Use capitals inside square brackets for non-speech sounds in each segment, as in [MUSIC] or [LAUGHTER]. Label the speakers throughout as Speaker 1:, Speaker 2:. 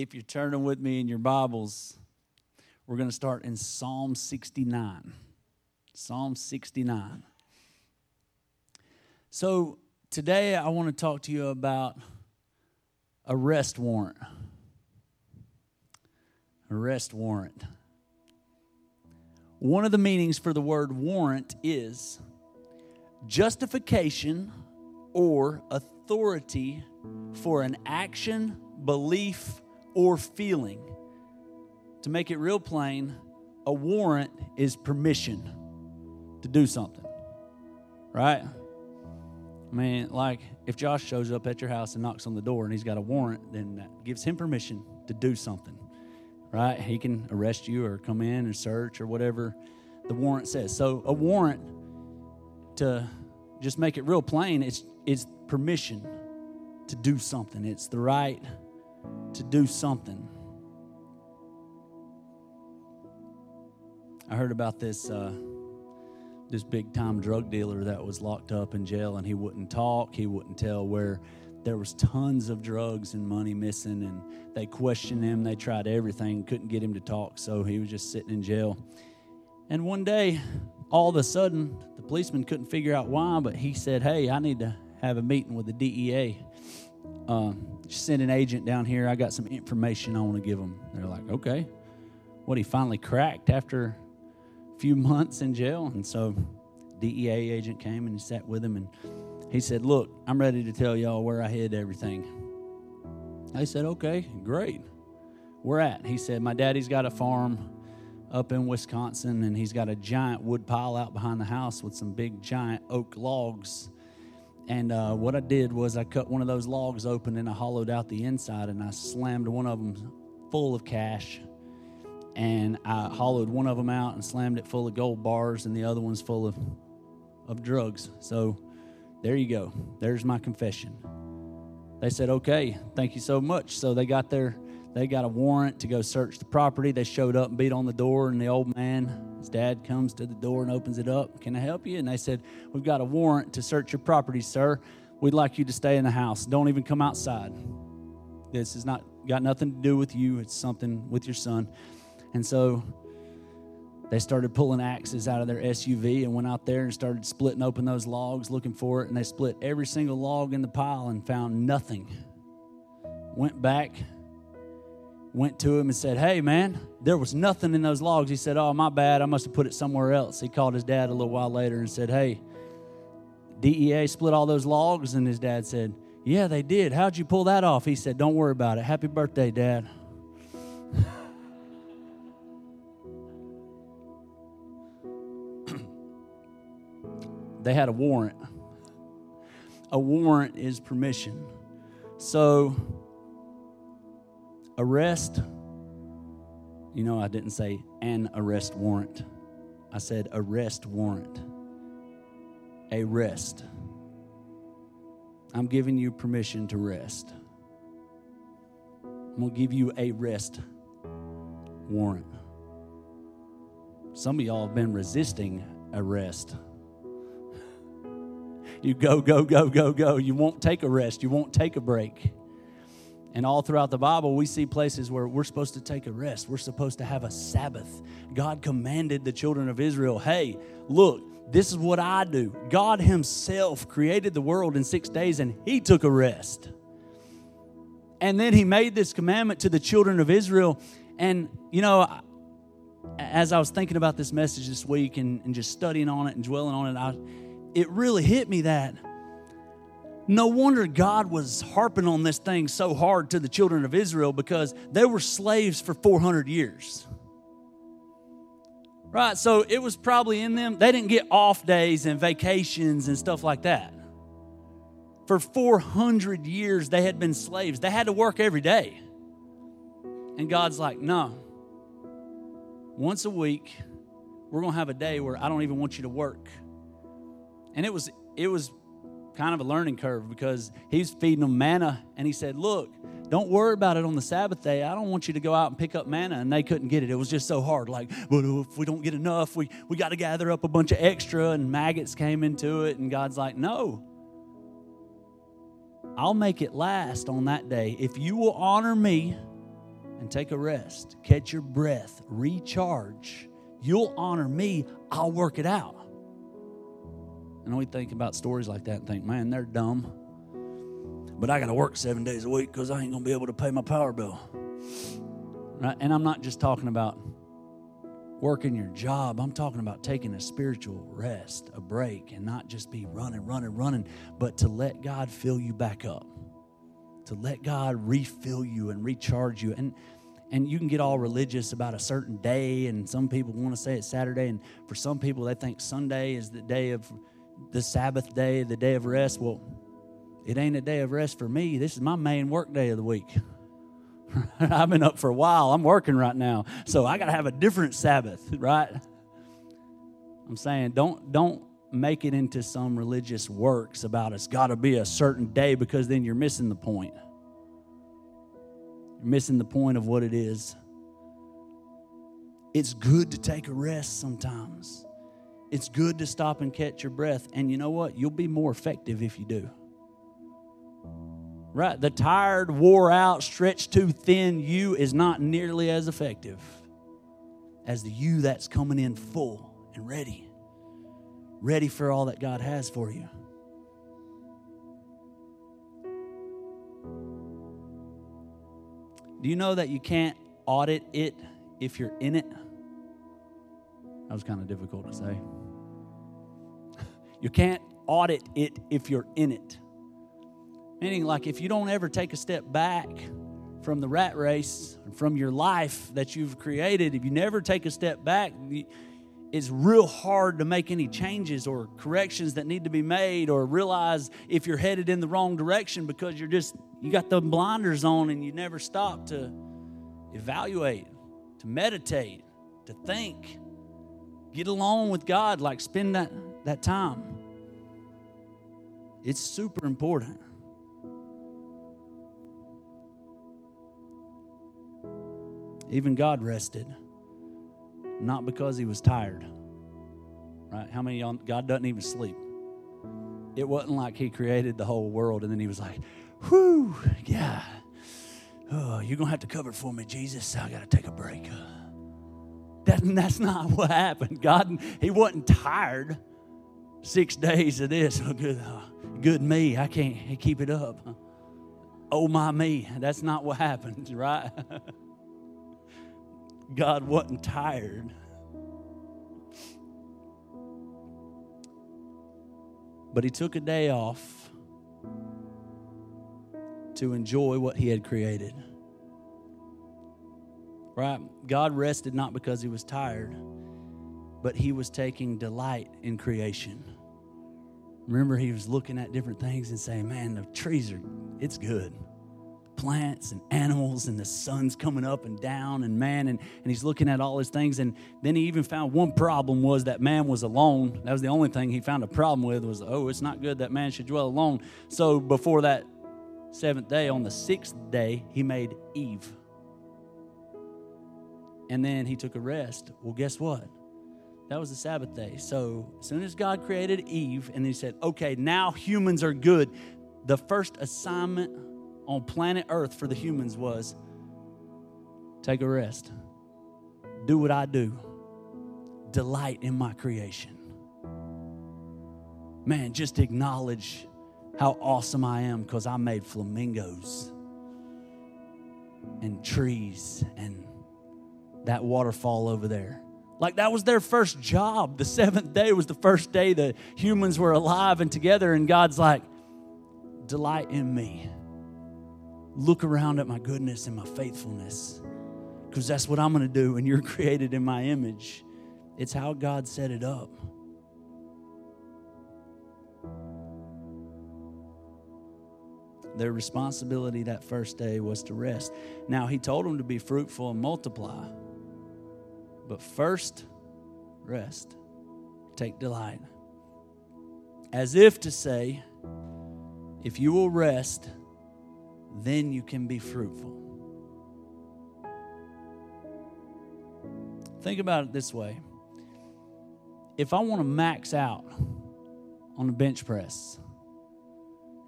Speaker 1: if you're turning with me in your Bibles, we're going to start in Psalm 69. Psalm 69. So, today I want to talk to you about arrest warrant. Arrest warrant. One of the meanings for the word warrant is justification or authority for an action, belief, or feeling. To make it real plain, a warrant is permission to do something, right? I mean, like if Josh shows up at your house and knocks on the door and he's got a warrant, then that gives him permission to do something, right? He can arrest you or come in and search or whatever the warrant says. So, a warrant, to just make it real plain, it's, it's permission to do something, it's the right to do something. I heard about this uh, this big time drug dealer that was locked up in jail, and he wouldn't talk. He wouldn't tell where there was tons of drugs and money missing, and they questioned him. They tried everything, couldn't get him to talk, so he was just sitting in jail. And one day, all of a sudden, the policeman couldn't figure out why, but he said, "Hey, I need to have a meeting with the DEA." Uh, send an agent down here. I got some information I want to give them. They're like, okay. What he finally cracked after a few months in jail, and so DEA agent came and he sat with him and he said, "Look, I'm ready to tell y'all where I hid everything." They said, "Okay, great. Where at?" He said, "My daddy's got a farm up in Wisconsin, and he's got a giant wood pile out behind the house with some big giant oak logs." And uh, what I did was I cut one of those logs open and I hollowed out the inside and I slammed one of them full of cash. And I hollowed one of them out and slammed it full of gold bars and the other one's full of, of drugs. So there you go. There's my confession. They said, okay, thank you so much. So they got their they got a warrant to go search the property. They showed up and beat on the door, and the old man, his dad, comes to the door and opens it up. Can I help you? And they said, We've got a warrant to search your property, sir. We'd like you to stay in the house. Don't even come outside. This has not got nothing to do with you, it's something with your son. And so they started pulling axes out of their SUV and went out there and started splitting open those logs looking for it. And they split every single log in the pile and found nothing. Went back, went to him and said, Hey, man, there was nothing in those logs. He said, Oh, my bad. I must have put it somewhere else. He called his dad a little while later and said, Hey, DEA split all those logs. And his dad said, Yeah, they did. How'd you pull that off? He said, Don't worry about it. Happy birthday, Dad. [CLEARS THROAT] they had a warrant. A warrant is permission. So, arrest, you know, I didn't say an arrest warrant. I said arrest warrant. A rest. I'm giving you permission to rest. I'm going to give you a rest warrant. Some of y'all have been resisting arrest. You go, go, go, go, go. You won't take a rest. You won't take a break. And all throughout the Bible, we see places where we're supposed to take a rest. We're supposed to have a Sabbath. God commanded the children of Israel, hey, look, this is what I do. God Himself created the world in six days and He took a rest. And then He made this commandment to the children of Israel. And, you know, as I was thinking about this message this week and, and just studying on it and dwelling on it, I, it really hit me that no wonder God was harping on this thing so hard to the children of Israel because they were slaves for 400 years. Right, so it was probably in them. They didn't get off days and vacations and stuff like that. For 400 years, they had been slaves. They had to work every day. And God's like, no. Once a week, we're going to have a day where I don't even want you to work. And it was it was kind of a learning curve because he's feeding them manna and he said, Look, don't worry about it on the Sabbath day. I don't want you to go out and pick up manna. And they couldn't get it. It was just so hard. Like, but if we don't get enough, we, we got to gather up a bunch of extra. And maggots came into it. And God's like, No, I'll make it last on that day. If you will honor me and take a rest, catch your breath, recharge, you'll honor me, I'll work it out. And we think about stories like that and think, man, they're dumb. But I got to work seven days a week because I ain't going to be able to pay my power bill. Right? And I'm not just talking about working your job. I'm talking about taking a spiritual rest, a break, and not just be running, running, running, but to let God fill you back up, to let God refill you and recharge you. And and you can get all religious about a certain day, and some people want to say it's Saturday, and for some people they think Sunday is the day of the Sabbath day, the day of rest. Well, it ain't a day of rest for me. This is my main work day of the week. [LAUGHS] I've been up for a while. I'm working right now. So I got to have a different Sabbath, right? I'm saying don't don't make it into some religious works about it's got to be a certain day because then you're missing the point. You're missing the point of what it is. It's good to take a rest sometimes. It's good to stop and catch your breath. And you know what? You'll be more effective if you do. Right? The tired, wore out, stretched too thin you is not nearly as effective as the you that's coming in full and ready, ready for all that God has for you. Do you know that you can't audit it if you're in it? That was kind of difficult to say. You can't audit it if you're in it. Meaning, like, if you don't ever take a step back from the rat race, from your life that you've created, if you never take a step back, it's real hard to make any changes or corrections that need to be made or realize if you're headed in the wrong direction because you're just, you got the blinders on and you never stop to evaluate, to meditate, to think. Get along with God, like spend that, that time. It's super important. Even God rested, not because he was tired. Right? How many y'all, God doesn't even sleep. It wasn't like he created the whole world and then he was like, whew, yeah. Oh, you're going to have to cover for me, Jesus. I got to take a break. That, that's not [LAUGHS] what happened. God, he wasn't tired. Six days of this. Oh, [LAUGHS] good, oh, good me. I can't keep it up. Oh, my me. That's not what [LAUGHS] happened, right? God wasn't tired. But he took a day off to enjoy what he had created. Right? God rested not because he was tired, but he was taking delight in creation. Remember, he was looking at different things and saying, Man, the trees are, it's good plants and animals and the sun's coming up and down and man and, and he's looking at all his things and then he even found one problem was that man was alone that was the only thing he found a problem with was oh it's not good that man should dwell alone so before that seventh day on the sixth day he made eve and then he took a rest. Well guess what? That was the sabbath day. So as soon as god created eve and he said okay now humans are good the first assignment on planet Earth for the humans was take a rest, do what I do, delight in my creation. Man, just acknowledge how awesome I am because I made flamingos and trees and that waterfall over there. Like that was their first job. The seventh day was the first day the humans were alive and together, and God's like, delight in me look around at my goodness and my faithfulness because that's what I'm going to do and you're [LAUGHS] created in my image. It's how God set it up. Their responsibility that first day was to rest. Now, he told them to be fruitful and multiply. But first, rest. Take delight. As if to say, if you will rest, then you can be fruitful. Think about it this way if I want to max out on the bench press,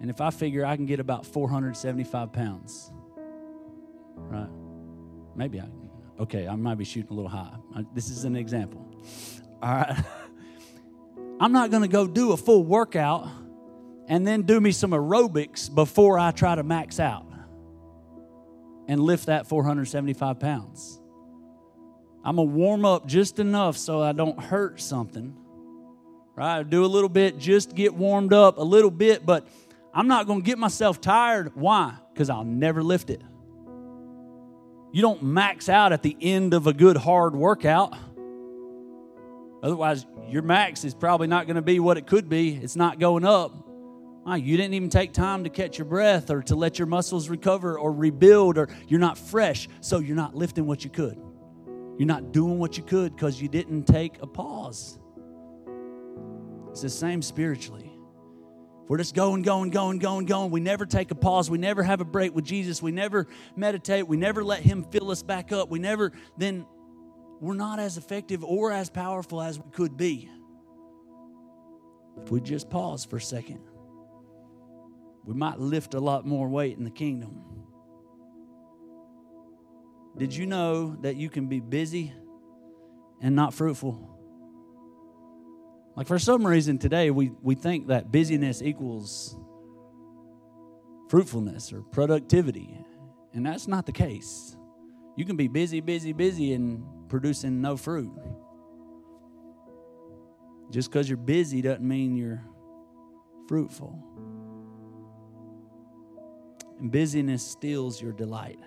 Speaker 1: and if I figure I can get about 475 pounds, right? Maybe I, okay, I might be shooting a little high. This is an example. All right. [LAUGHS] I'm not going to go do a full workout and then do me some aerobics before I try to max out and lift that 475 pounds. I'm going to warm up just enough so I don't hurt something. Right? Do a little bit, just get warmed up a little bit, but I'm not going to get myself tired. Why? Because I'll never lift it. You don't max out at the end of a good hard workout. Otherwise, your max is probably not going to be what it could be. It's not going up. You didn't even take time to catch your breath or to let your muscles recover or rebuild, or you're not fresh, so you're not lifting what you could. You're not doing what you could because you didn't take a pause. It's the same spiritually. We're just going, going, going, going, going. We never take a pause. We never have a break with Jesus. We never meditate. We never let Him fill us back up. We never, then we're not as effective or as powerful as we could be. If we just pause for a second, we might lift a lot more weight in the kingdom. Did you know that you can be busy and not fruitful? Like for some reason today, we, we think that busyness equals fruitfulness or productivity. And that's not the case. You can be busy, busy, busy and producing no fruit. Just because you're busy doesn't mean you're fruitful. And busyness steals your delight.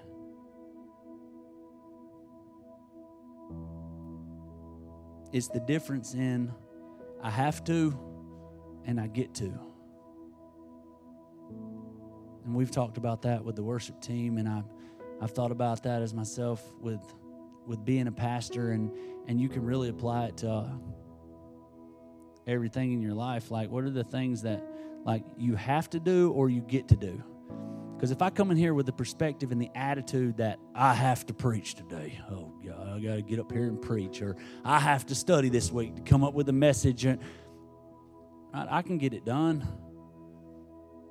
Speaker 1: It's the difference in I have to and I get to. And we've talked about that with the worship team, and I've, I've thought about that as myself with, with being a pastor, and, and you can really apply it to uh, everything in your life. Like, what are the things that like you have to do or you get to do? Because if I come in here with the perspective and the attitude that I have to preach today, oh God, I got to get up here and preach, or I have to study this week to come up with a message, and I can get it done,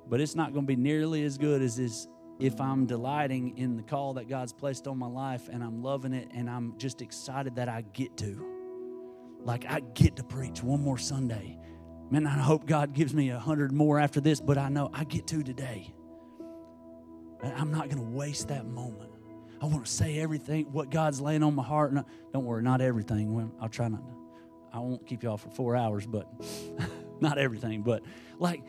Speaker 1: but it's not going to be nearly as good as this if I'm delighting in the call that God's placed on my life and I'm loving it and I'm just excited that I get to. Like I get to preach one more Sunday. Man, I hope God gives me a hundred more after this, but I know I get to today. I'm not going to waste that moment. I want to say everything, what God's laying on my heart. And don't worry, not everything. I'll try not to. I won't keep y'all for four hours, but [LAUGHS] not everything. But like,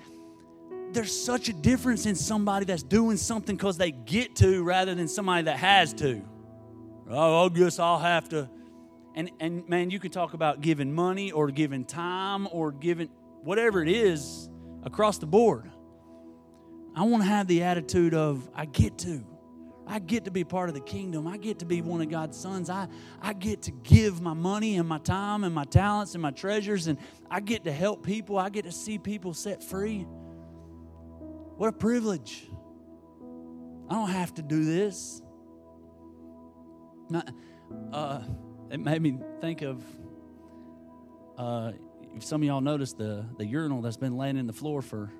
Speaker 1: there's such a difference in somebody that's doing something because they get to rather than somebody that has to. Oh, I guess I'll have to. And, and man, you can talk about giving money or giving time or giving whatever it is across the board. I want to have the attitude of, I get to. I get to be part of the kingdom. I get to be one of God's sons. I, I get to give my money and my time and my talents and my treasures, and I get to help people. I get to see people set free. What a privilege. I don't have to do this. Not, uh, it made me think of uh, if some of y'all noticed the, the urinal that's been laying in the floor for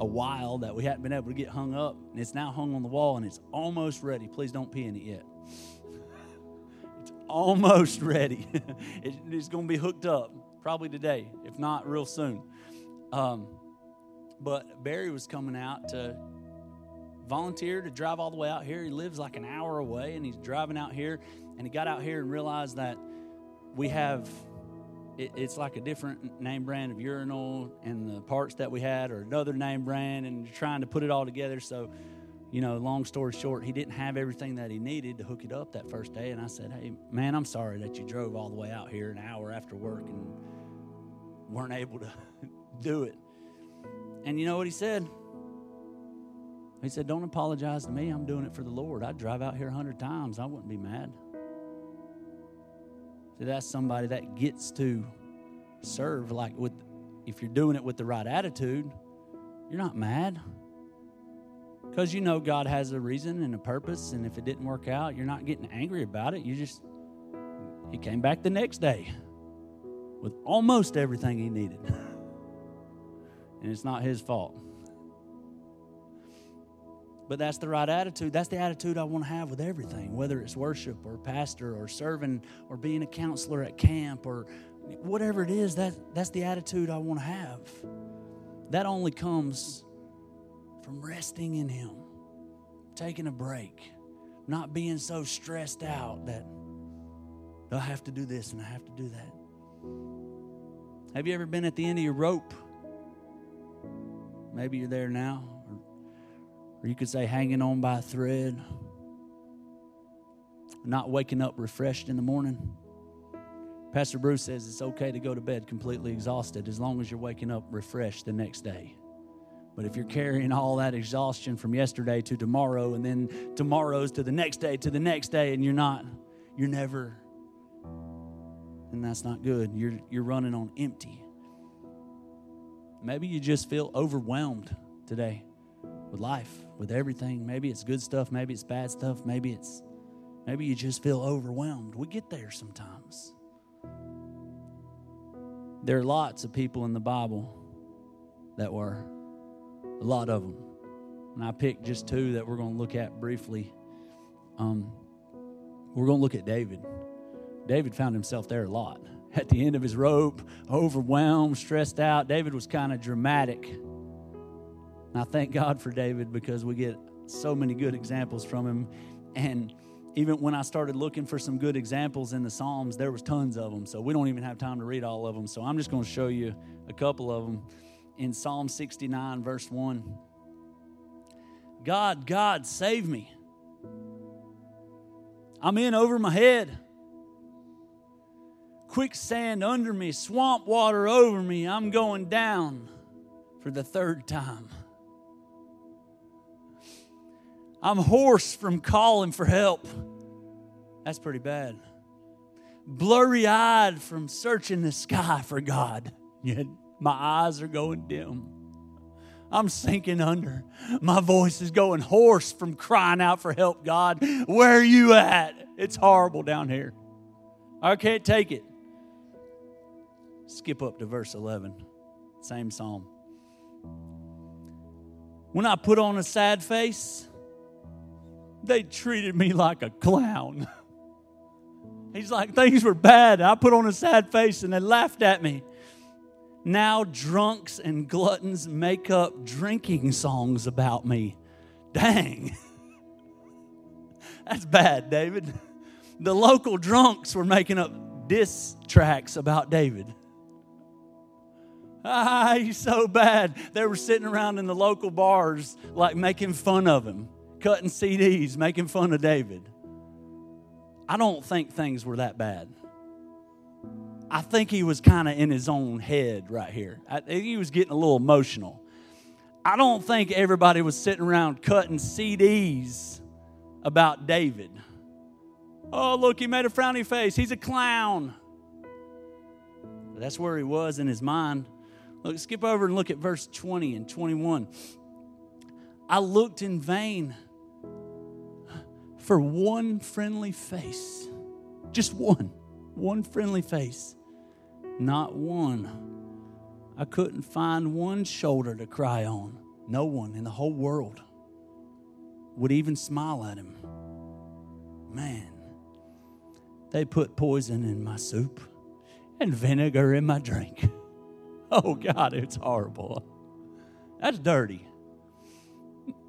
Speaker 1: a while that we hadn't been able to get hung up, and it's now hung on the wall and it's almost ready. Please don't pee in it yet. [LAUGHS] it's almost ready. [LAUGHS] it's going to be hooked up probably today, if not real soon. Um, but Barry was coming out to volunteer to drive all the way out here. He lives like an hour away, and he's driving out here. And he got out here and realized that we have it, it's like a different name brand of urinal, and the parts that we had are another name brand, and trying to put it all together. So, you know, long story short, he didn't have everything that he needed to hook it up that first day. And I said, Hey, man, I'm sorry that you drove all the way out here an hour after work and weren't able to [LAUGHS] do it. And you know what he said? He said, Don't apologize to me. I'm doing it for the Lord. I'd drive out here a hundred times. I wouldn't be mad. That's somebody that gets to serve like with if you're doing it with the right attitude, you're not mad. Because you know God has a reason and a purpose, and if it didn't work out, you're not getting angry about it. You just he came back the next day with almost everything he needed. [LAUGHS] and it's not his fault. But that's the right attitude. That's the attitude I want to have with everything, whether it's worship or pastor or serving or being a counselor at camp or whatever it is, that, that's the attitude I want to have. That only comes from resting in Him, taking a break, not being so stressed out that I have to do this and I have to do that. Have you ever been at the end of your rope? Maybe you're there now. Or you could say hanging on by a thread. Not waking up refreshed in the morning. Pastor Bruce says it's okay to go to bed completely exhausted as long as you're waking up refreshed the next day. But if you're carrying all that exhaustion from yesterday to tomorrow and then tomorrow's to the next day to the next day and you're not, you're never, and that's not good. You're, you're running on empty. Maybe you just feel overwhelmed today with life, with everything. Maybe it's good stuff, maybe it's bad stuff, maybe it's maybe you just feel overwhelmed. We get there sometimes. There are lots of people in the Bible that were a lot of them. And I picked just two that we're going to look at briefly. Um, we're going to look at David. David found himself there a lot. At the end of his rope, overwhelmed, stressed out. David was kind of dramatic. And I thank God for David because we get so many good examples from him. And even when I started looking for some good examples in the Psalms, there was tons of them. So we don't even have time to read all of them. So I'm just going to show you a couple of them. In Psalm 69, verse 1, God, God, save me. I'm in over my head. Quicksand under me, swamp water over me. I'm going down for the third time. I'm hoarse from calling for help. That's pretty bad. Blurry eyed from searching the sky for God. [LAUGHS] Yet my eyes are going dim. I'm sinking under. My voice is going hoarse from crying out for help. God, where are you at? It's horrible down here. I can't take it. Skip up to verse 11, same psalm. When I put on a sad face, they treated me like a clown. He's like, things were bad. I put on a sad face and they laughed at me. Now, drunks and gluttons make up drinking songs about me. Dang. That's bad, David. The local drunks were making up diss tracks about David. Ah, he's so bad. They were sitting around in the local bars, like making fun of him cutting CDs, making fun of David. I don't think things were that bad. I think he was kind of in his own head right here. I, he was getting a little emotional. I don't think everybody was sitting around cutting CDs about David. Oh, look, he made a frowny face. He's a clown. That's where he was in his mind. Look, skip over and look at verse 20 and 21. I looked in vain for one friendly face. Just one. One friendly face. Not one. I couldn't find one shoulder to cry on. No one in the whole world would even smile at him. Man, they put poison in my soup and vinegar in my drink. [LAUGHS] Oh, God, it's horrible. That's dirty.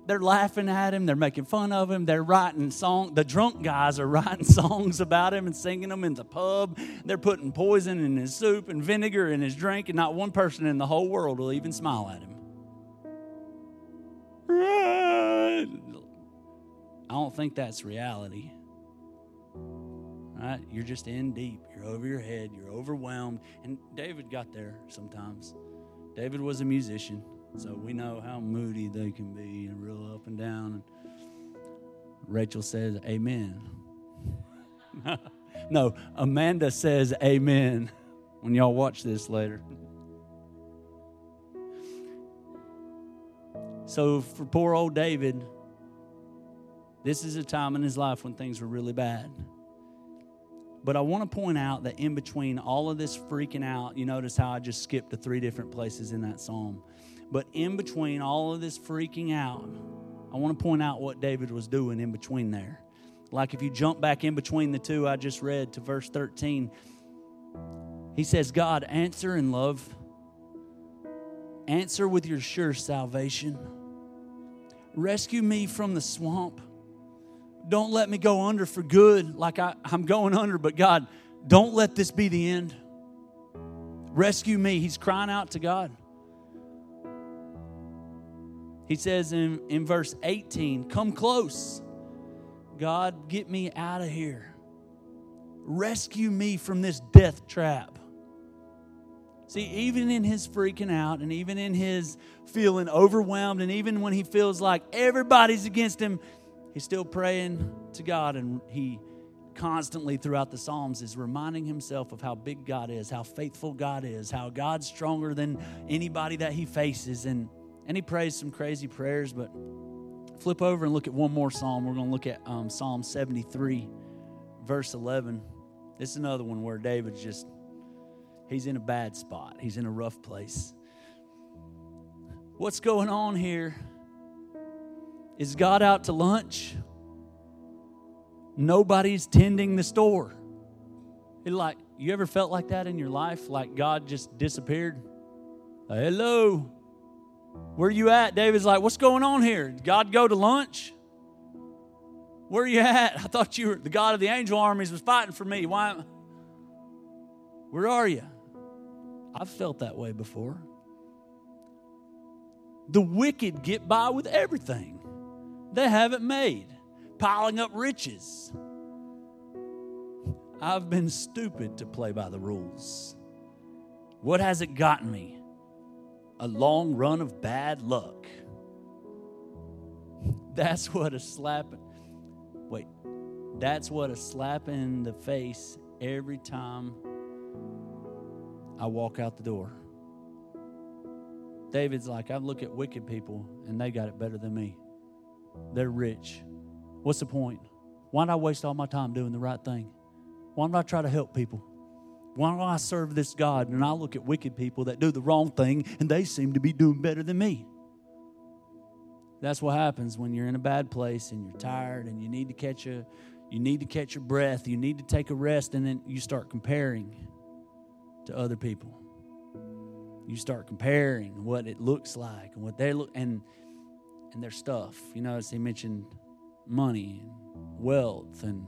Speaker 1: They're laughing at him. They're making fun of him. They're writing song. The drunk guys are [LAUGHS] writing songs about him and singing them in the pub. They're putting poison in his soup and vinegar in his drink, and not one person in the whole world will even smile at him. I don't think that's reality. Right? You're just in deep. You're over your head. You're overwhelmed. And David got there sometimes. David was a musician. So we know how moody they can be and real up and down. Rachel says, Amen. [LAUGHS] no, Amanda says, Amen when y'all watch this later. So for poor old David, this is a time in his life when things were really bad. But I want to point out that in between all of this freaking out, you notice how I just skipped to three different places in that psalm. But in between all of this freaking out, I want to point out what David was doing in between there. Like if you jump back in between the two I just read to verse 13, he says, God, answer in love, answer with your sure salvation. Rescue me from the swamp. Don't let me go under for good, like I, I'm going under, but God, don't let this be the end. Rescue me. He's crying out to God. He says in, in verse 18, Come close. God, get me out of here. Rescue me from this death trap. See, even in his freaking out and even in his feeling overwhelmed, and even when he feels like everybody's against him, he's still praying to God. And he constantly throughout the Psalms is reminding himself of how big God is, how faithful God is, how God's stronger than anybody that he faces. And, and he prays some crazy prayers, but flip over and look at one more psalm. We're going to look at um, Psalm 73, verse 11. This is another one where David's just, he's in a bad spot, he's in a rough place. What's going on here? Is God out to lunch? Nobody's tending the store. It like you ever felt like that in your life? Like God just disappeared? Hello. Where you at? David's like, what's going on here? Did God go to lunch? Where are you at? [LAUGHS] I thought you were the God of the angel armies was fighting for me. Why? Where are you? I've felt that way before. The wicked get by with everything they haven't made, piling up riches. I've been stupid to play by the rules. What has it gotten me? A long run of bad luck. That's what a slap, wait, that's what a slap in the face every time I walk out the door. David's like, I look at wicked people and they got it better than me. They're rich. What's the point? Why I waste all my time doing the right thing? Why don't I try to help people? Why don't I serve this God? And I look at wicked people that do the wrong thing and they seem to be doing better than me. That's what happens when you're in a bad place and you're tired and you need to catch a you need to catch your breath, you need to take a rest and then you start comparing to other people. You start comparing what it looks like and what they look and and their stuff. You notice he mentioned money and wealth and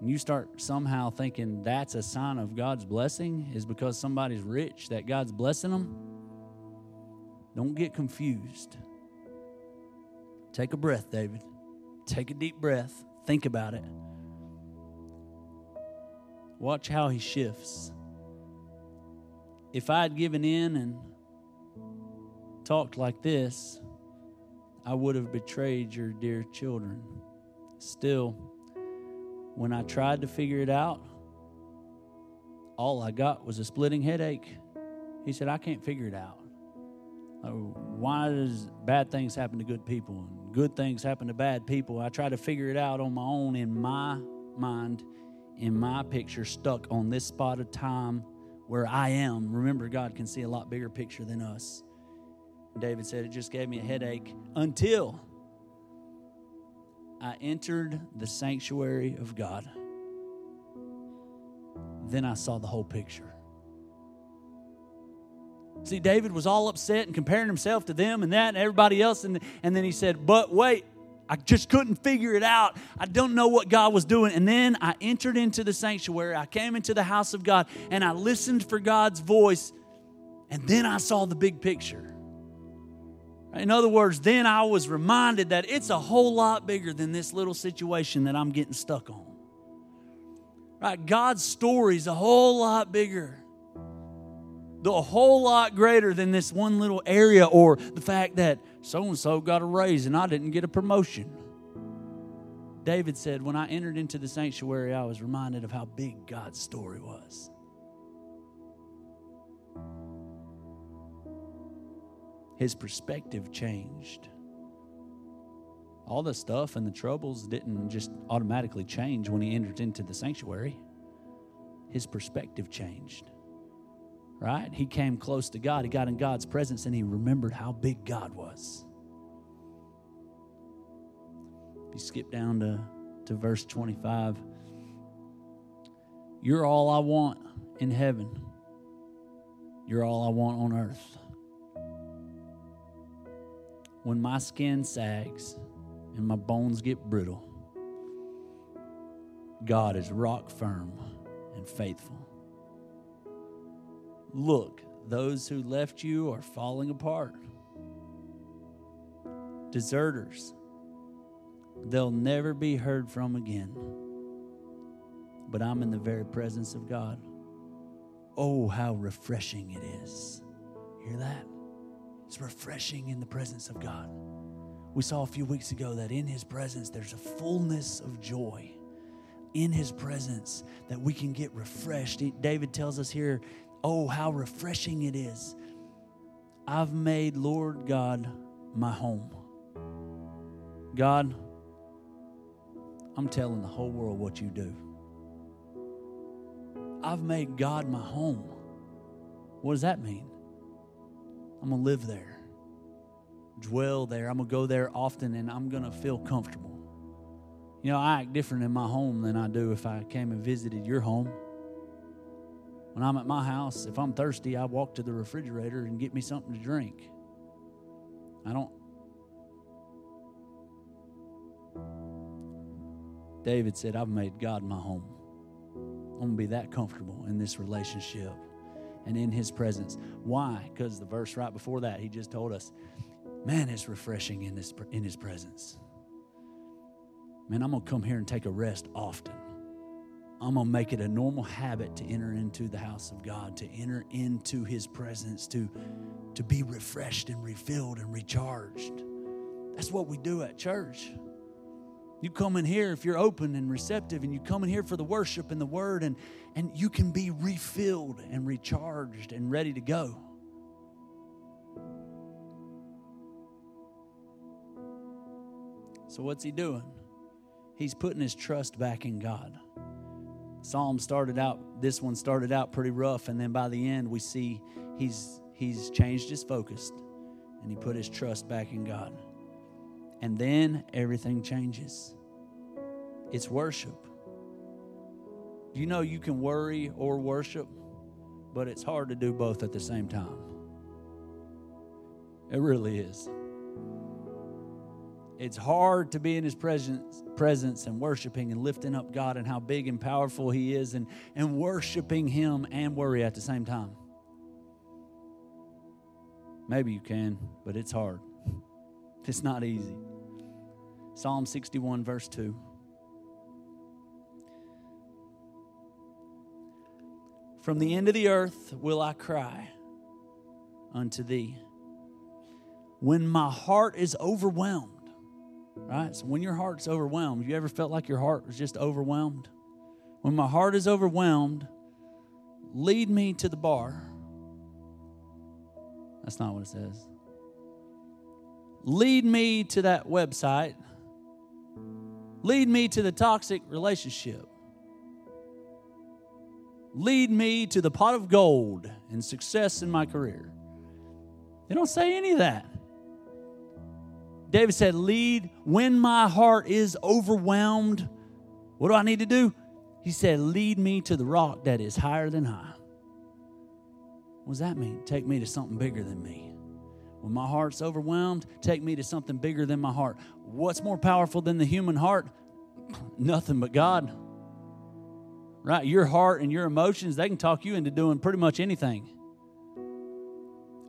Speaker 1: and you start somehow thinking that's a sign of God's blessing, is because somebody's rich, that God's blessing them, don't get confused. Take a breath, David. Take a deep breath. Think about it. Watch how he shifts. If I had given in and talked like this, I would have betrayed your dear children. Still, when I tried to figure it out, all I got was a splitting headache. He said, I can't figure it out. Why does bad things happen to good people and good things happen to bad people? I try to figure it out on my own in my mind, in my picture, stuck on this spot of time where I am. Remember, God can see a lot bigger picture than us. David said, It just gave me a headache until I entered the sanctuary of God. Then I saw the whole picture. See, David was all upset and comparing himself to them and that and everybody else. And, and then he said, But wait, I just couldn't figure it out. I don't know what God was doing. And then I entered into the sanctuary. I came into the house of God and I listened for God's voice. And then I saw the big picture. In other words, then I was reminded that it's a whole lot bigger than this little situation that I'm getting stuck on. Right? God's story is a whole lot bigger. A whole lot greater than this one little area or the fact that so and so got a raise and I didn't get a promotion. David said, When I entered into the sanctuary, I was reminded of how big God's story was. His perspective changed. All the stuff and the troubles didn't just automatically change when he entered into the sanctuary. His perspective changed. Right? He came close to God. He got in God's presence and he remembered how big God was. You skip down to, to verse 25. You're all I want in heaven. You're all I want on earth. When my skin sags and my bones get brittle, God is rock firm and faithful. Look, those who left you are falling apart. Deserters, they'll never be heard from again. But I'm in the very presence of God. Oh, how refreshing it is. Hear that? It's refreshing in the presence of God. We saw a few weeks ago that in His presence there's a fullness of joy. In His presence, that we can get refreshed. David tells us here, oh, how refreshing it is. I've made Lord God my home. God, I'm telling the whole world what you do. I've made God my home. What does that mean? I'm going to live there, dwell there. I'm going to go there often and I'm going to feel comfortable. You know, I act different in my home than I do if I came and visited your home. When I'm at my house, if I'm thirsty, I walk to the refrigerator and get me something to drink. I don't. David said, I've made God my home. I'm going to be that comfortable in this relationship and in his presence. Why? Because the verse right before that, he just told us, man, it's refreshing in, this, in his presence. Man, I'm going to come here and take a rest often. I'm going to make it a normal habit to enter into the house of God, to enter into his presence, to, to be refreshed and refilled and recharged. That's what we do at church. You come in here if you're open and receptive, and you come in here for the worship and the word, and, and you can be refilled and recharged and ready to go. So, what's he doing? He's putting his trust back in God. Psalm started out, this one started out pretty rough, and then by the end, we see he's, he's changed his focus and he put his trust back in God. And then everything changes. It's worship. You know, you can worry or worship, but it's hard to do both at the same time. It really is. It's hard to be in His presence, presence and worshiping and lifting up God and how big and powerful He is and, and worshiping Him and worry at the same time. Maybe you can, but it's hard. It's not easy. Psalm 61, verse 2. From the end of the earth will I cry unto thee. When my heart is overwhelmed, right? So when your heart's overwhelmed, you ever felt like your heart was just overwhelmed? When my heart is overwhelmed, lead me to the bar. That's not what it says. Lead me to that website. Lead me to the toxic relationship. Lead me to the pot of gold and success in my career. They don't say any of that. David said, Lead when my heart is overwhelmed. What do I need to do? He said, Lead me to the rock that is higher than high. What does that mean? Take me to something bigger than me. When my heart's overwhelmed, take me to something bigger than my heart. What's more powerful than the human heart? [CLEARS THROAT] Nothing but God. Right? Your heart and your emotions, they can talk you into doing pretty much anything.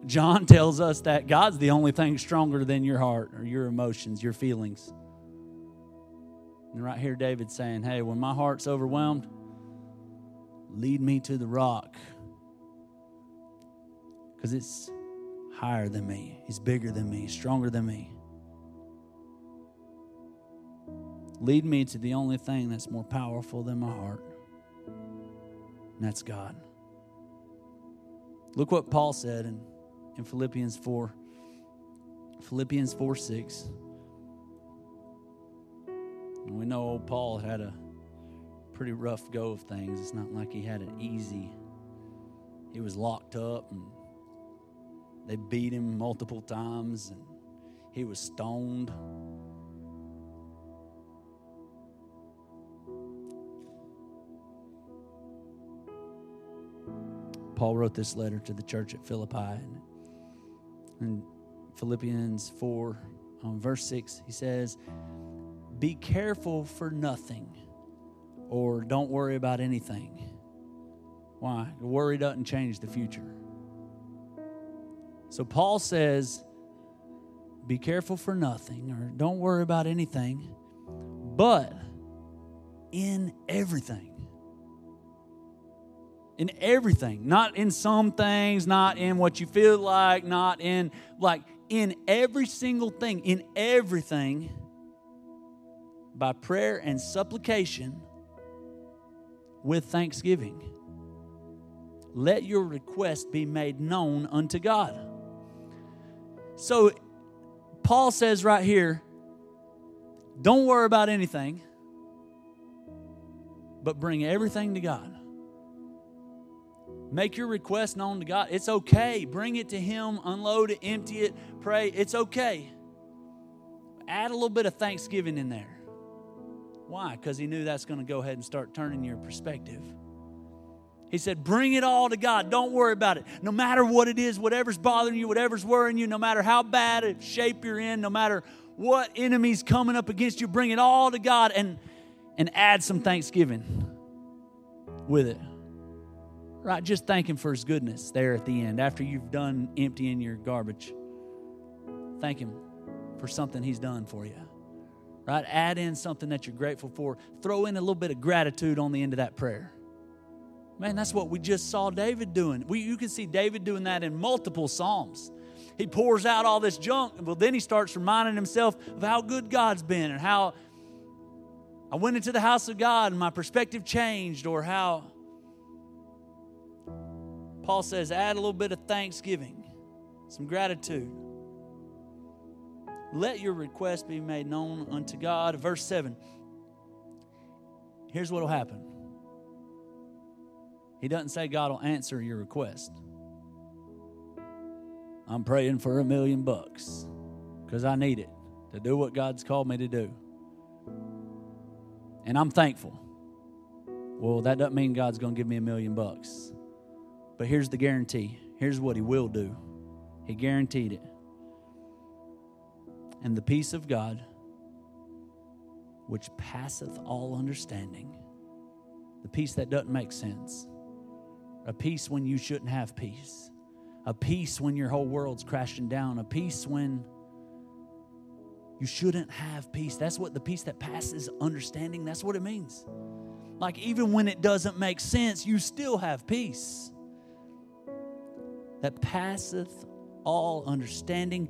Speaker 1: John [LAUGHS] tells us that God's the only thing stronger than your heart or your emotions, your feelings. And right here, David's saying, Hey, when my heart's overwhelmed, lead me to the rock. Because it's higher than me, He's bigger than me, stronger than me. Lead me to the only thing that's more powerful than my heart, and that's God. Look what Paul said in, in Philippians 4. Philippians 4 6. And we know old Paul had a pretty rough go of things. It's not like he had it easy. He was locked up and they beat him multiple times and he was stoned. Paul wrote this letter to the church at Philippi. And in Philippians 4, um, verse 6, he says, Be careful for nothing, or don't worry about anything. Why? Worry doesn't change the future. So Paul says, Be careful for nothing, or don't worry about anything, but in everything in everything, not in some things, not in what you feel like, not in like in every single thing, in everything, by prayer and supplication with thanksgiving. Let your request be made known unto God. So, Paul says right here, don't worry about anything, but bring everything to God. Make your request known to God. It's okay. Bring it to Him, unload it, empty it, pray. It's okay. Add a little bit of thanksgiving in there. Why? Because He knew that's going to go ahead and start turning your perspective. He said, Bring it all to God. Don't worry about it. No matter what it is, whatever's bothering you, whatever's worrying you, no matter how bad a shape you're in, no matter what enemy's coming up against you, bring it all to God and, and add some thanksgiving with it. Right? Just thank Him for His goodness there at the end after you've done emptying your garbage. Thank Him for something He's done for you. Right? Add in something that you're grateful for. Throw in a little bit of gratitude on the end of that prayer. Man, that's what we just saw David doing. We, you can see David doing that in multiple Psalms. He pours out all this junk, well, then he starts reminding himself of how good God's been and how I went into the house of God and my perspective changed, or how Paul says, add a little bit of thanksgiving, some gratitude. Let your request be made known unto God. Verse 7. Here's what will happen. He doesn't say God will answer your request. I'm praying for a million bucks because I need it to do what God's called me to do. And I'm thankful. Well, that doesn't mean God's going to give me a million bucks. But here's the guarantee here's what He will do He guaranteed it. And the peace of God, which passeth all understanding, the peace that doesn't make sense, a peace when you shouldn't have peace, a peace when your whole world's crashing down, a peace when you shouldn't have peace. That's what the peace that passes understanding, that's what it means. Like, even when it doesn't make sense, you still have peace that passeth all understanding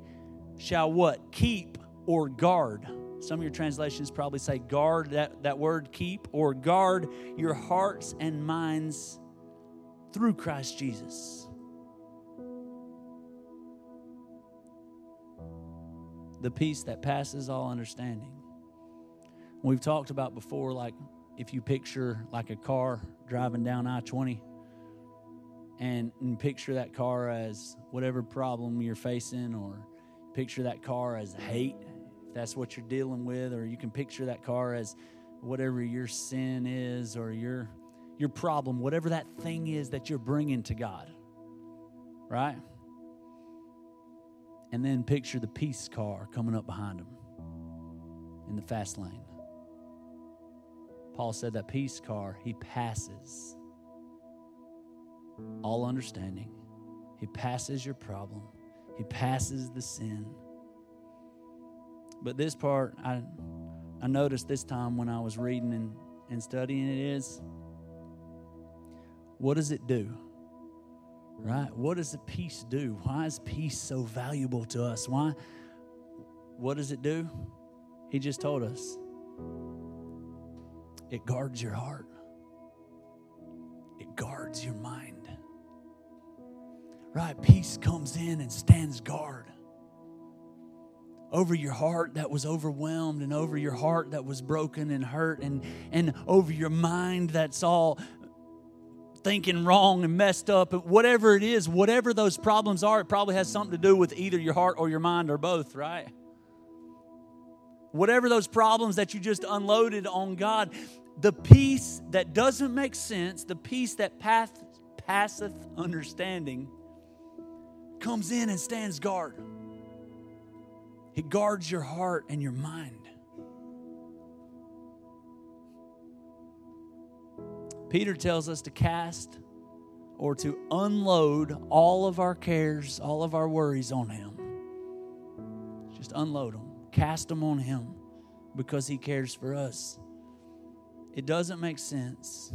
Speaker 1: shall what? Keep or guard. Some of your translations probably say guard, that, that word keep, or guard your hearts and minds through Christ Jesus. The peace that passes all understanding. We've talked about before, like if you picture like a car driving down I 20 and, and picture that car as whatever problem you're facing, or picture that car as hate, if that's what you're dealing with, or you can picture that car as whatever your sin is or your your problem, whatever that thing is that you're bringing to God. Right? And then picture the peace car coming up behind him in the fast lane. Paul said that peace car, he passes all understanding. He passes your problem, He passes the sin. But this part, I, I noticed this time when I was reading and, and studying it is what does it do? Right? What does the peace do? Why is peace so valuable to us? Why? What does it do? He just told us it guards your heart, it guards your mind right? Peace comes in and stands guard over your heart that was overwhelmed and over your heart that was broken and hurt and, and over your mind that's all thinking wrong and messed up whatever it is whatever those problems are it probably has something to do with either your heart or your mind or both right whatever those problems that you just unloaded on god the peace that doesn't make sense the peace that path, passeth understanding, comes in and stands guard. He guards your heart and your mind. Peter tells us to cast or to unload all of our cares, all of our worries on Him. Just unload them, cast them on Him because He cares for us. It doesn't make sense.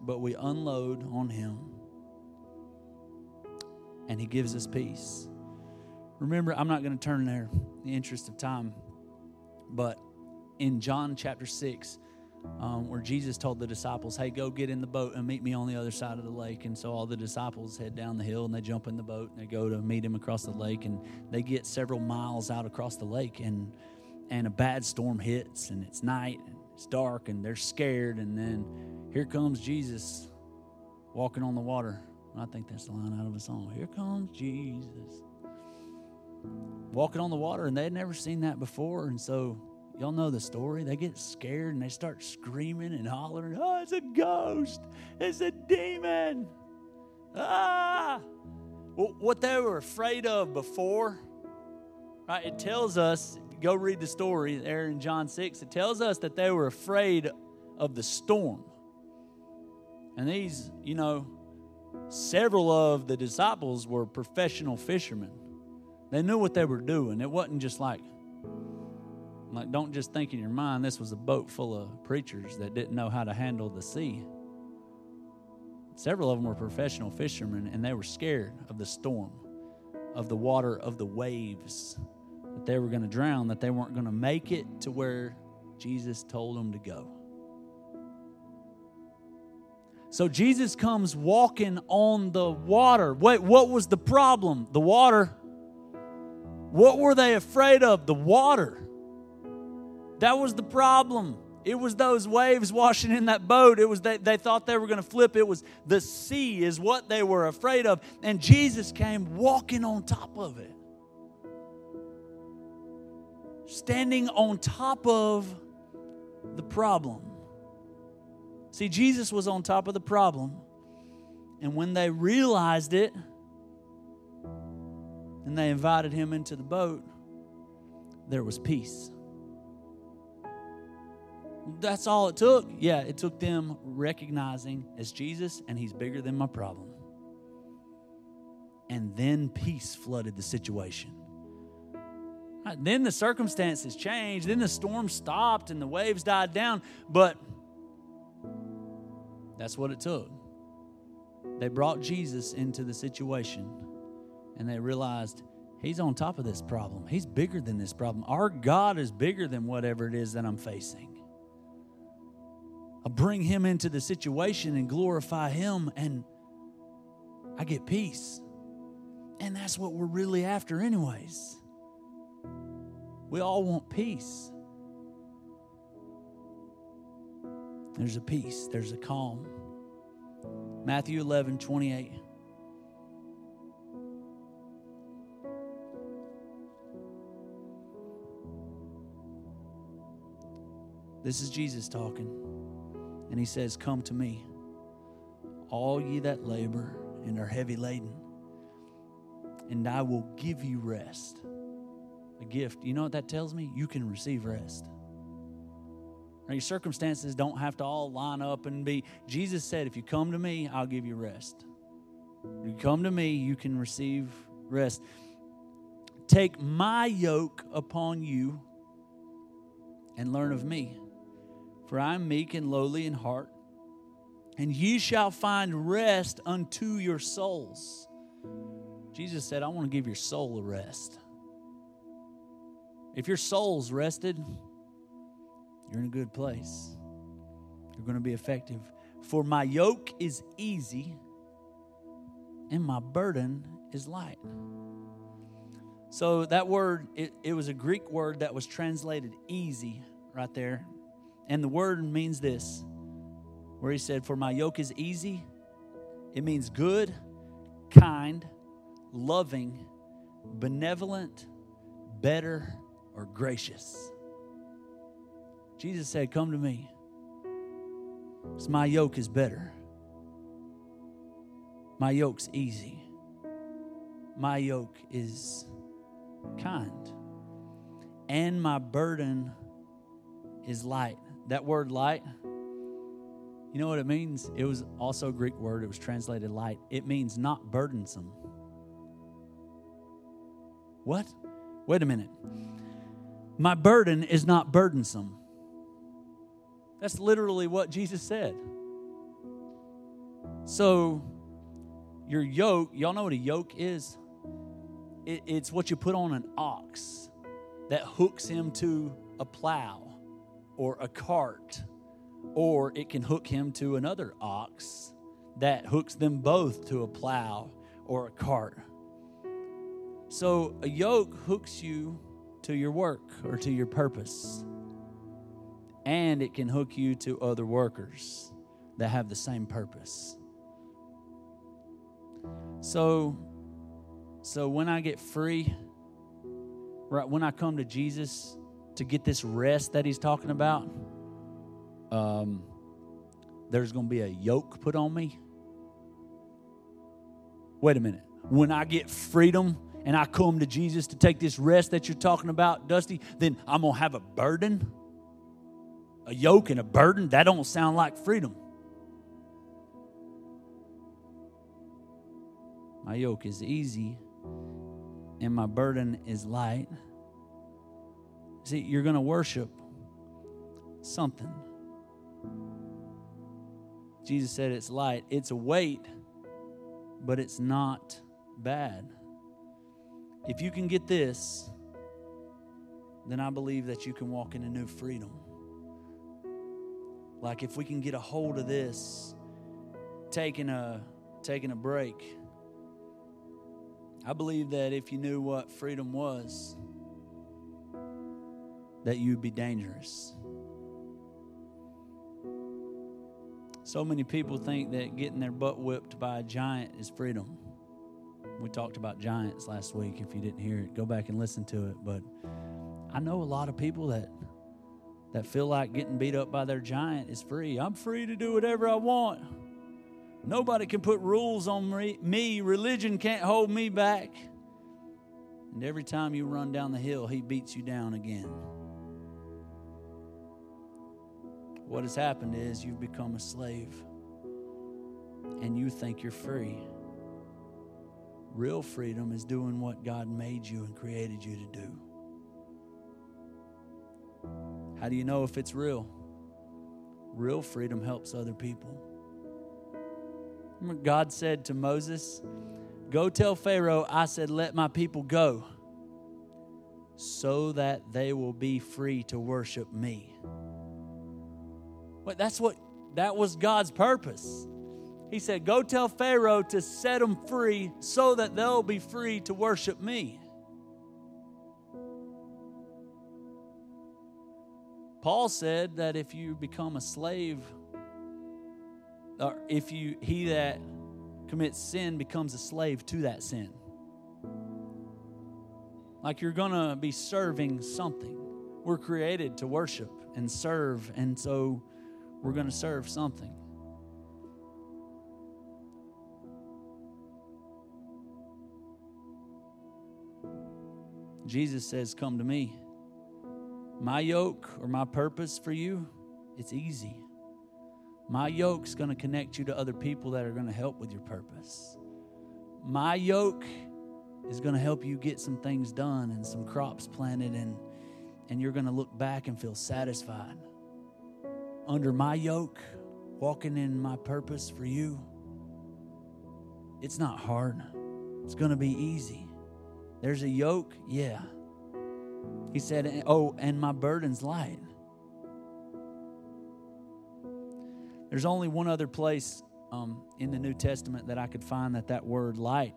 Speaker 1: But we unload on Him and He gives us peace. Remember, I'm not going to turn there in the interest of time, but in John chapter 6, um, where Jesus told the disciples, Hey, go get in the boat and meet me on the other side of the lake. And so all the disciples head down the hill and they jump in the boat and they go to meet him across the lake. And they get several miles out across the lake. And, and a bad storm hits and it's night and it's dark and they're scared. And then here comes Jesus walking on the water. I think that's the line out of a song. Here comes Jesus. Walking on the water, and they'd never seen that before. And so Y'all know the story. They get scared and they start screaming and hollering, Oh, it's a ghost. It's a demon. Ah. Well, what they were afraid of before, right? It tells us, go read the story there in John 6, it tells us that they were afraid of the storm. And these, you know, several of the disciples were professional fishermen. They knew what they were doing. It wasn't just like, like, don't just think in your mind this was a boat full of preachers that didn't know how to handle the sea. Several of them were professional fishermen, and they were scared of the storm, of the water, of the waves, that they were going to drown, that they weren't going to make it to where Jesus told them to go. So Jesus comes walking on the water. Wait, what was the problem? The water. What were they afraid of? The water. That was the problem. It was those waves washing in that boat. It was they, they thought they were going to flip. It was the sea is what they were afraid of. And Jesus came walking on top of it. Standing on top of the problem. See, Jesus was on top of the problem. And when they realized it, and they invited him into the boat, there was peace. That's all it took. Yeah, it took them recognizing as Jesus and he's bigger than my problem. And then peace flooded the situation. Uh, then the circumstances changed. Then the storm stopped and the waves died down. But that's what it took. They brought Jesus into the situation and they realized he's on top of this problem. He's bigger than this problem. Our God is bigger than whatever it is that I'm facing. I bring him into the situation and glorify him, and I get peace. And that's what we're really after, anyways. We all want peace. There's a peace, there's a calm. Matthew 11, 28. This is Jesus talking. And he says, Come to me, all ye that labor and are heavy laden, and I will give you rest. A gift. You know what that tells me? You can receive rest. Now, your circumstances don't have to all line up and be. Jesus said, If you come to me, I'll give you rest. If you come to me, you can receive rest. Take my yoke upon you and learn of me for I am meek and lowly in heart, and ye shall find rest unto your souls. Jesus said, I want to give your soul a rest. If your soul's rested, you're in a good place. You're going to be effective. For my yoke is easy and my burden is light. So that word, it, it was a Greek word that was translated easy right there. And the word means this where he said, For my yoke is easy. It means good, kind, loving, benevolent, better, or gracious. Jesus said, Come to me. Because my yoke is better. My yoke's easy. My yoke is kind. And my burden is light. That word light, you know what it means? It was also a Greek word, it was translated light. It means not burdensome. What? Wait a minute. My burden is not burdensome. That's literally what Jesus said. So, your yoke, y'all know what a yoke is? It, it's what you put on an ox that hooks him to a plow or a cart, or it can hook him to another ox that hooks them both to a plow or a cart. So, a yoke hooks you to your work or to your purpose. And it can hook you to other workers that have the same purpose. So, so when I get free, right, when I come to Jesus to get this rest that he's talking about, um, there's going to be a yoke put on me. Wait a minute. When I get freedom and I come to Jesus to take this rest that you're talking about, Dusty, then I'm going to have a burden? A yoke and a burden? That don't sound like freedom. My yoke is easy and my burden is light. See, you're going to worship something. Jesus said it's light, it's a weight, but it's not bad. If you can get this, then I believe that you can walk in a new freedom. Like if we can get a hold of this, taking a taking a break. I believe that if you knew what freedom was, that you'd be dangerous. So many people think that getting their butt whipped by a giant is freedom. We talked about giants last week. If you didn't hear it, go back and listen to it. But I know a lot of people that that feel like getting beat up by their giant is free. I'm free to do whatever I want. Nobody can put rules on me. Religion can't hold me back. And every time you run down the hill, he beats you down again. What has happened is you've become a slave and you think you're free. Real freedom is doing what God made you and created you to do. How do you know if it's real? Real freedom helps other people. God said to Moses, Go tell Pharaoh, I said, Let my people go so that they will be free to worship me. But that's what that was God's purpose. He said, Go tell Pharaoh to set them free so that they'll be free to worship me. Paul said that if you become a slave, or if you he that commits sin becomes a slave to that sin. Like you're gonna be serving something. We're created to worship and serve, and so we're gonna serve something. Jesus says, Come to me. My yoke or my purpose for you, it's easy. My yoke's going to connect you to other people that are going to help with your purpose. My yoke is going to help you get some things done and some crops planted and and you're going to look back and feel satisfied. Under my yoke, walking in my purpose for you, it's not hard. It's going to be easy. There's a yoke, yeah. He said, Oh, and my burden's light. There's only one other place um, in the New Testament that I could find that that word light,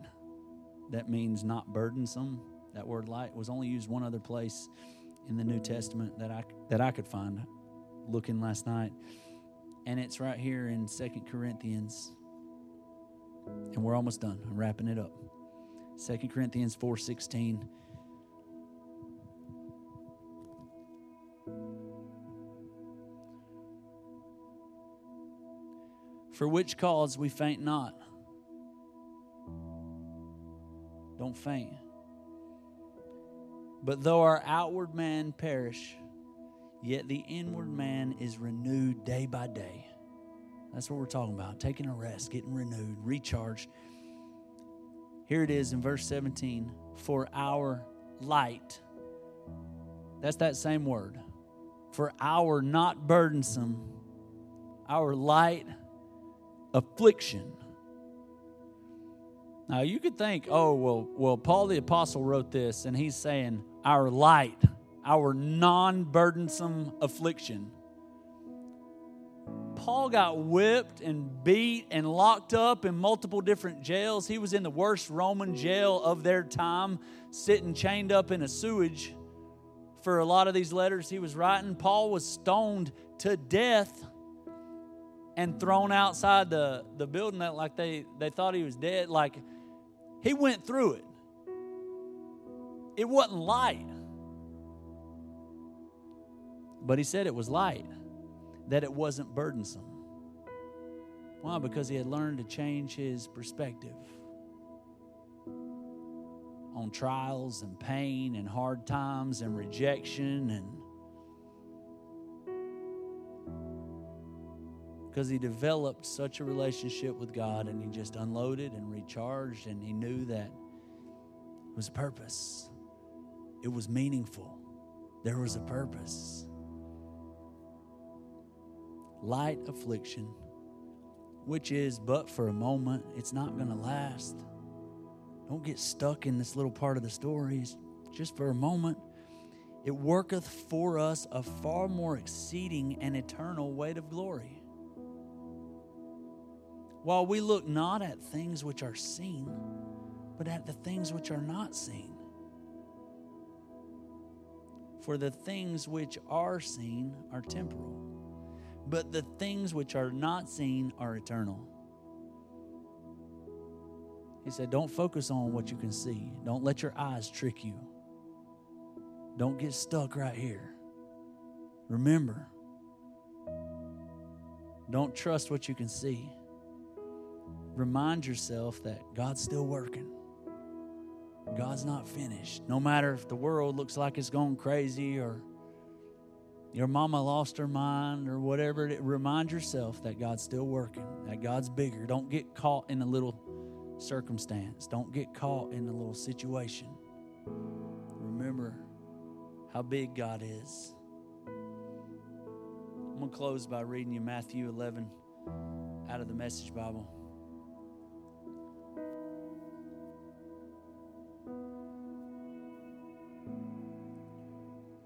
Speaker 1: that means not burdensome, that word light was only used one other place in the New Testament that I, that I could find looking last night. And it's right here in Second Corinthians. And we're almost done. I'm wrapping it up. Second Corinthians 4:16 For which cause we faint not. Don't faint. But though our outward man perish, yet the inward man is renewed day by day. That's what we're talking about taking a rest, getting renewed, recharged. Here it is in verse 17 for our light. That's that same word. For our not burdensome, our light affliction. Now you could think, oh well, well Paul the apostle wrote this, and he's saying our light, our non-burdensome affliction. Paul got whipped and beat and locked up in multiple different jails. He was in the worst Roman jail of their time, sitting chained up in a sewage for a lot of these letters he was writing. Paul was stoned to death and thrown outside the, the building that like they, they thought he was dead. Like he went through it. It wasn't light. But he said it was light, that it wasn't burdensome. Why? Because he had learned to change his perspective on trials and pain and hard times and rejection and because he developed such a relationship with God and he just unloaded and recharged and he knew that it was purpose. It was meaningful. There was a purpose. Light affliction, which is but for a moment, it's not going to last. Don't get stuck in this little part of the story. It's just for a moment. It worketh for us a far more exceeding and eternal weight of glory while we look not at things which are seen, but at the things which are not seen. For the things which are seen are temporal, but the things which are not seen are eternal. He said, Don't focus on what you can see. Don't let your eyes trick you. Don't get stuck right here. Remember, don't trust what you can see remind yourself that God's still working. God's not finished. No matter if the world looks like it's going crazy or your mama lost her mind or whatever, remind yourself that God's still working, that God's bigger. Don't get caught in a little circumstance, don't get caught in a little situation. Remember how big God is. I'm going to close by reading you Matthew 11 out of the Message Bible.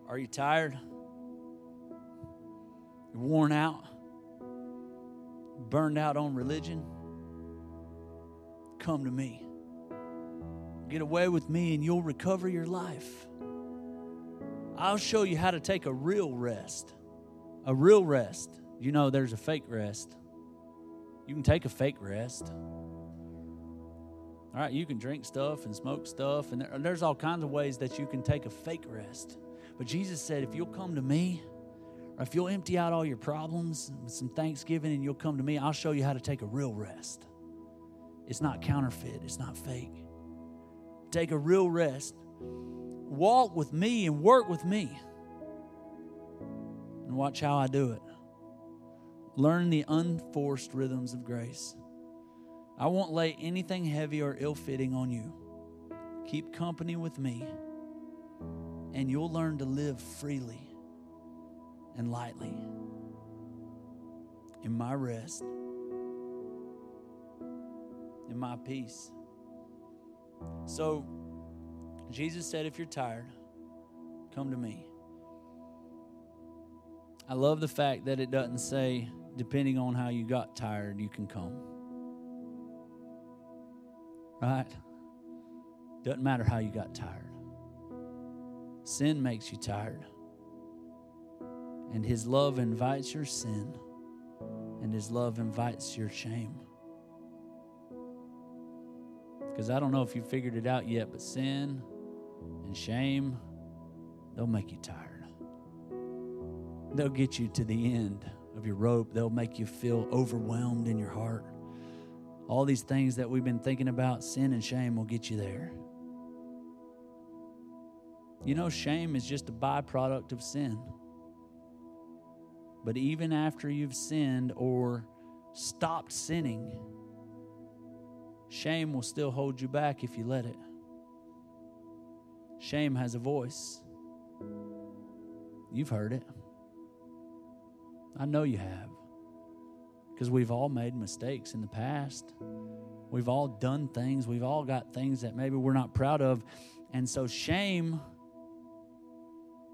Speaker 1: Are you tired? You're worn out? Burned out on religion? Come to me. Get away with me and you'll recover your life. I'll show you how to take a real rest. A real rest. You know, there's a fake rest. You can take a fake rest. All right, you can drink stuff and smoke stuff, and there's all kinds of ways that you can take a fake rest. But Jesus said, if you'll come to me, or if you'll empty out all your problems with some thanksgiving and you'll come to me, I'll show you how to take a real rest. It's not counterfeit, it's not fake. Take a real rest. Walk with me and work with me. And watch how I do it. Learn the unforced rhythms of grace. I won't lay anything heavy or ill fitting on you. Keep company with me and you'll learn to live freely and lightly in my rest, in my peace. So, Jesus said, if you're tired, come to me. I love the fact that it doesn't say, depending on how you got tired, you can come. Right? Doesn't matter how you got tired. Sin makes you tired. And His love invites your sin, and His love invites your shame. Because I don't know if you figured it out yet, but sin and shame, they'll make you tired. They'll get you to the end of your rope. They'll make you feel overwhelmed in your heart. All these things that we've been thinking about, sin and shame will get you there. You know, shame is just a byproduct of sin. But even after you've sinned or stopped sinning, shame will still hold you back if you let it. Shame has a voice. You've heard it. I know you have. Because we've all made mistakes in the past. We've all done things. We've all got things that maybe we're not proud of. And so shame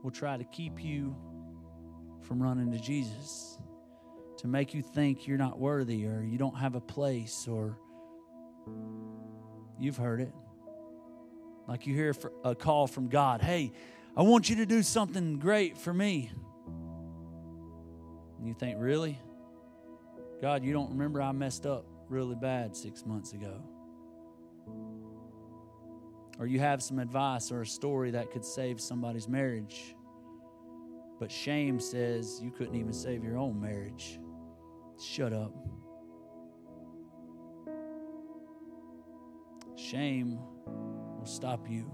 Speaker 1: will try to keep you from running to Jesus, to make you think you're not worthy or you don't have a place or you've heard it. Like you hear a call from God, hey, I want you to do something great for me. And you think, really? God, you don't remember I messed up really bad six months ago. Or you have some advice or a story that could save somebody's marriage. But shame says you couldn't even save your own marriage. Shut up. Shame will stop you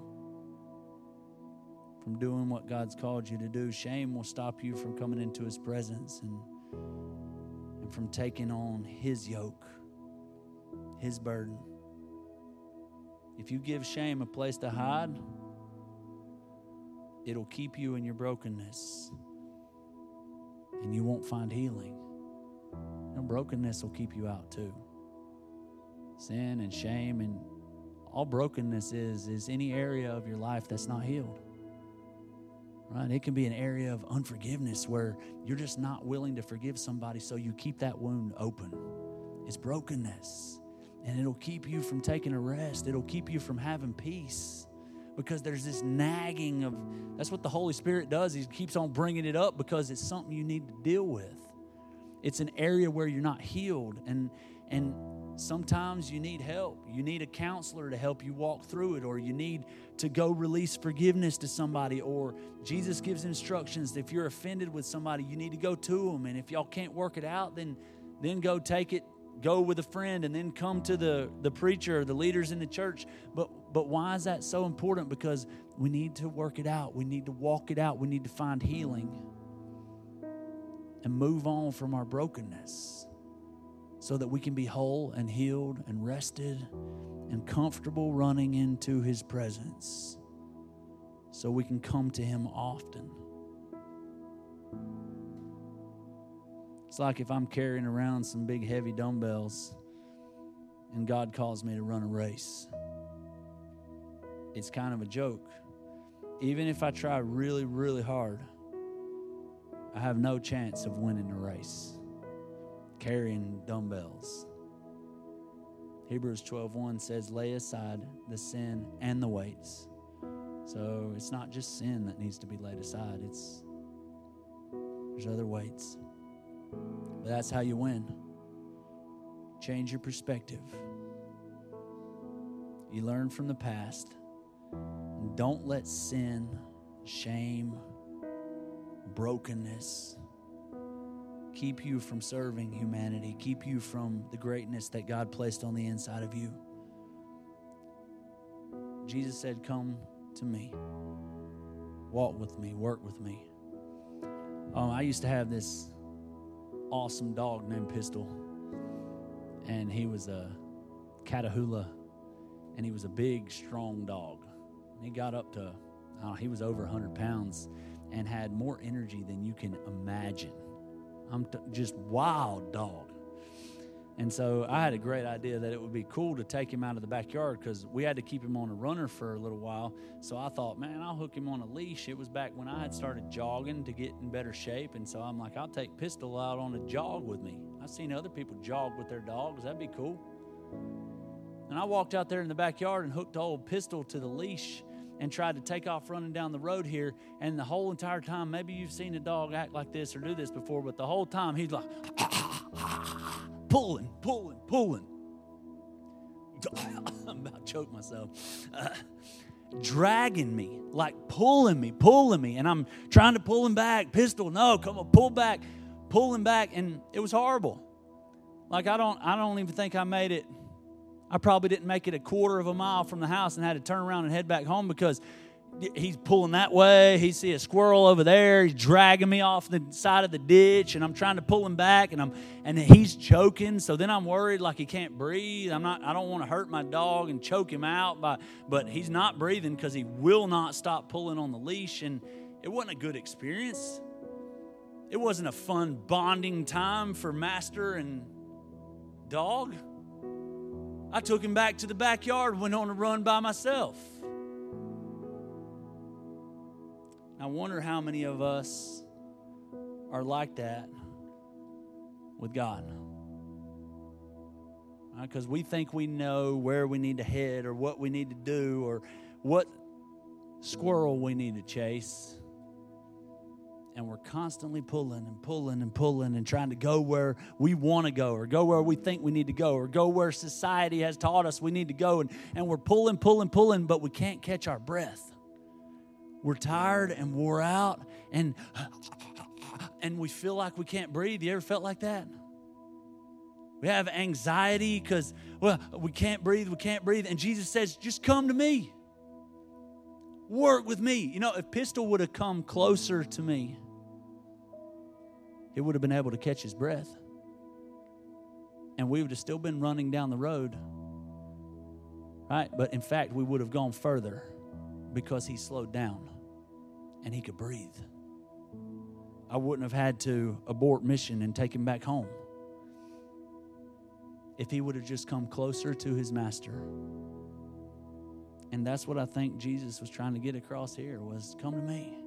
Speaker 1: from doing what God's called you to do. Shame will stop you from coming into His presence and, and from taking on His yoke, His burden. If you give shame a place to hide, it'll keep you in your brokenness and you won't find healing. And brokenness will keep you out too. Sin and shame and all brokenness is is any area of your life that's not healed right? It can be an area of unforgiveness where you're just not willing to forgive somebody, so you keep that wound open. It's brokenness, and it'll keep you from taking a rest, it'll keep you from having peace. Because there's this nagging of that's what the Holy Spirit does. He keeps on bringing it up because it's something you need to deal with. It's an area where you're not healed, and and Sometimes you need help. You need a counselor to help you walk through it, or you need to go release forgiveness to somebody, or Jesus gives instructions. If you're offended with somebody, you need to go to them. And if y'all can't work it out, then then go take it, go with a friend, and then come to the, the preacher or the leaders in the church. But but why is that so important? Because we need to work it out. We need to walk it out. We need to find healing and move on from our brokenness so that we can be whole and healed and rested and comfortable running into His presence so we can come to Him often. It's like if I'm carrying around some big heavy dumbbells and God calls me to run a race. It's kind of a joke. Even if I try really, really hard, I have no chance of winning the race carrying dumbbells. Hebrews 12:1 says, "Lay aside the sin and the weights." So it's not just sin that needs to be laid aside. It's there's other weights. But that's how you win. Change your perspective. You learn from the past. Don't let sin, shame, brokenness, keep you from serving humanity, keep you from the greatness that God placed on the inside of you. Jesus said, Come to me, walk with me, work with me. Um, I used to have this awesome dog named Pistol, and he was a Catahoula, and he was a big, strong dog. He got up to, uh, he was over 100 pounds and had more energy than you can imagine. I'm t- just wild dog. And so I had a great idea that it would be cool to take him out of the backyard because we had to keep him on a runner for a little while. So I thought, man, I'll hook him on a leash. It was back when I had started jogging to get in better shape. And so I'm like, I'll take Pistol out on a jog with me. I've seen other people jog with their dogs. That'd be cool. And I walked out there in the backyard and hooked old Pistol to the leash and tried to take off running down the road here. And the whole entire time, maybe you've seen a dog act like this or do this before, but the whole time he's like [LAUGHS] pulling, pulling, pulling. [LAUGHS] I'm about to choke myself. Uh, dragging me, like pulling me, pulling me. And I'm trying to pull him back. Pistol, no, come on, pull back. pulling back, and it was horrible. Like I don't, I don't even think I made it. I probably didn't make it a quarter of a mile from the house and had to turn around and head back home because he's pulling that way. He see a squirrel over there. He's dragging me off the side of the ditch, and I'm trying to pull him back, and I'm and he's choking. So then I'm worried like he can't breathe. I'm not. I don't want to hurt my dog and choke him out. By but he's not breathing because he will not stop pulling on the leash, and it wasn't a good experience. It wasn't a fun bonding time for master and dog. I took him back to the backyard, went on a run by myself. I wonder how many of us are like that with God. Uh, because right? we think we know where we need to head or what we need to do or what squirrel we need to chase. And we're constantly pulling and pulling and pulling and trying to go where we want to go or go where we think we need to go or go where society has taught us we need to go. And, and we're pulling, pulling, pulling, but we can't catch our breath we're tired and wore out and and we feel like we can't breathe. You ever felt like that? We have anxiety because well, we can't breathe, we can't breathe. And Jesus says, just come to me. Work with me. You know, if Pistol would have come closer to me, he would have been able to catch his breath. And we would have still been running down the road. Right? But in fact, we would have gone further because he slowed down and he could breathe. I wouldn't have had to abort mission and take him back home if he would have just come closer to his master. And that's what I think Jesus was trying to get across here was come to me.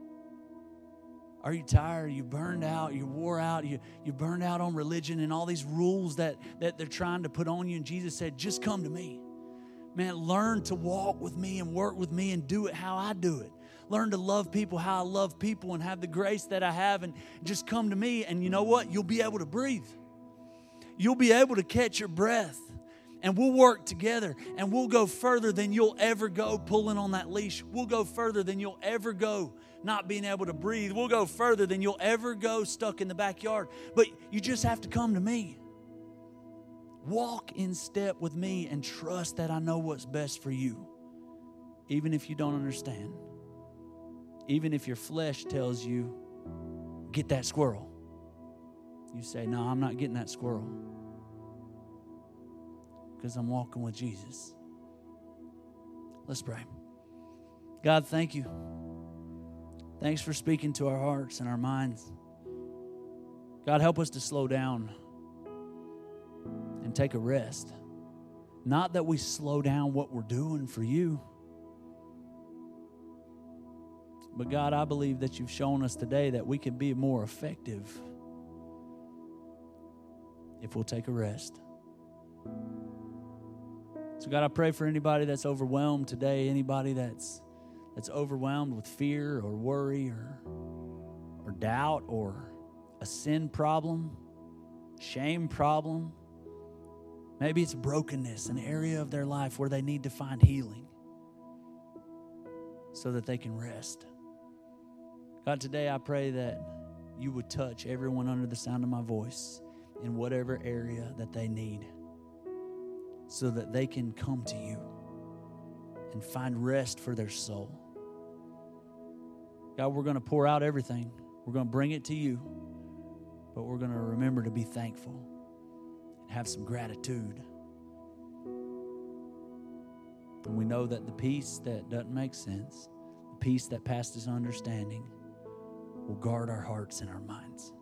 Speaker 1: Are you tired? You burned out? You wore out? You, you burned out on religion and all these rules that, that they're trying to put on you? And Jesus said, just come to me. Man, learn to walk with me and work with me and do it how I do it. Learn to love people how I love people and have the grace that I have and just come to me. And you know what? You'll be able to breathe. You'll be able to catch your breath. And we'll work together and we'll go further than you'll ever go pulling on that leash. We'll go further than you'll ever go not being able to breathe. We'll go further than you'll ever go stuck in the backyard. But you just have to come to me. Walk in step with me and trust that I know what's best for you, even if you don't understand. Even if your flesh tells you, get that squirrel. You say, no, I'm not getting that squirrel because I'm walking with Jesus. Let's pray. God, thank you. Thanks for speaking to our hearts and our minds. God, help us to slow down and take a rest. Not that we slow down what we're doing for you. But God, I believe that you've shown us today that we can be more effective if we'll take a rest. So God, I pray for anybody that's overwhelmed today, anybody that's that's overwhelmed with fear or worry or or doubt or a sin problem, shame problem. Maybe it's brokenness, an area of their life where they need to find healing so that they can rest. God, today I pray that you would touch everyone under the sound of my voice in whatever area that they need so that they can come to you and find rest for their soul. God, we're going to pour out everything, we're going to bring it to you, but we're going to remember to be thankful and have some gratitude. And we know that the peace that doesn't make sense, the peace that passes understanding, will guard our hearts and our minds.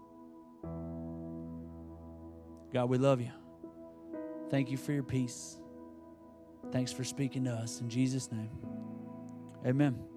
Speaker 1: God, we love you. Thank you for your peace. Thanks for speaking to us. In Jesus' name, amen.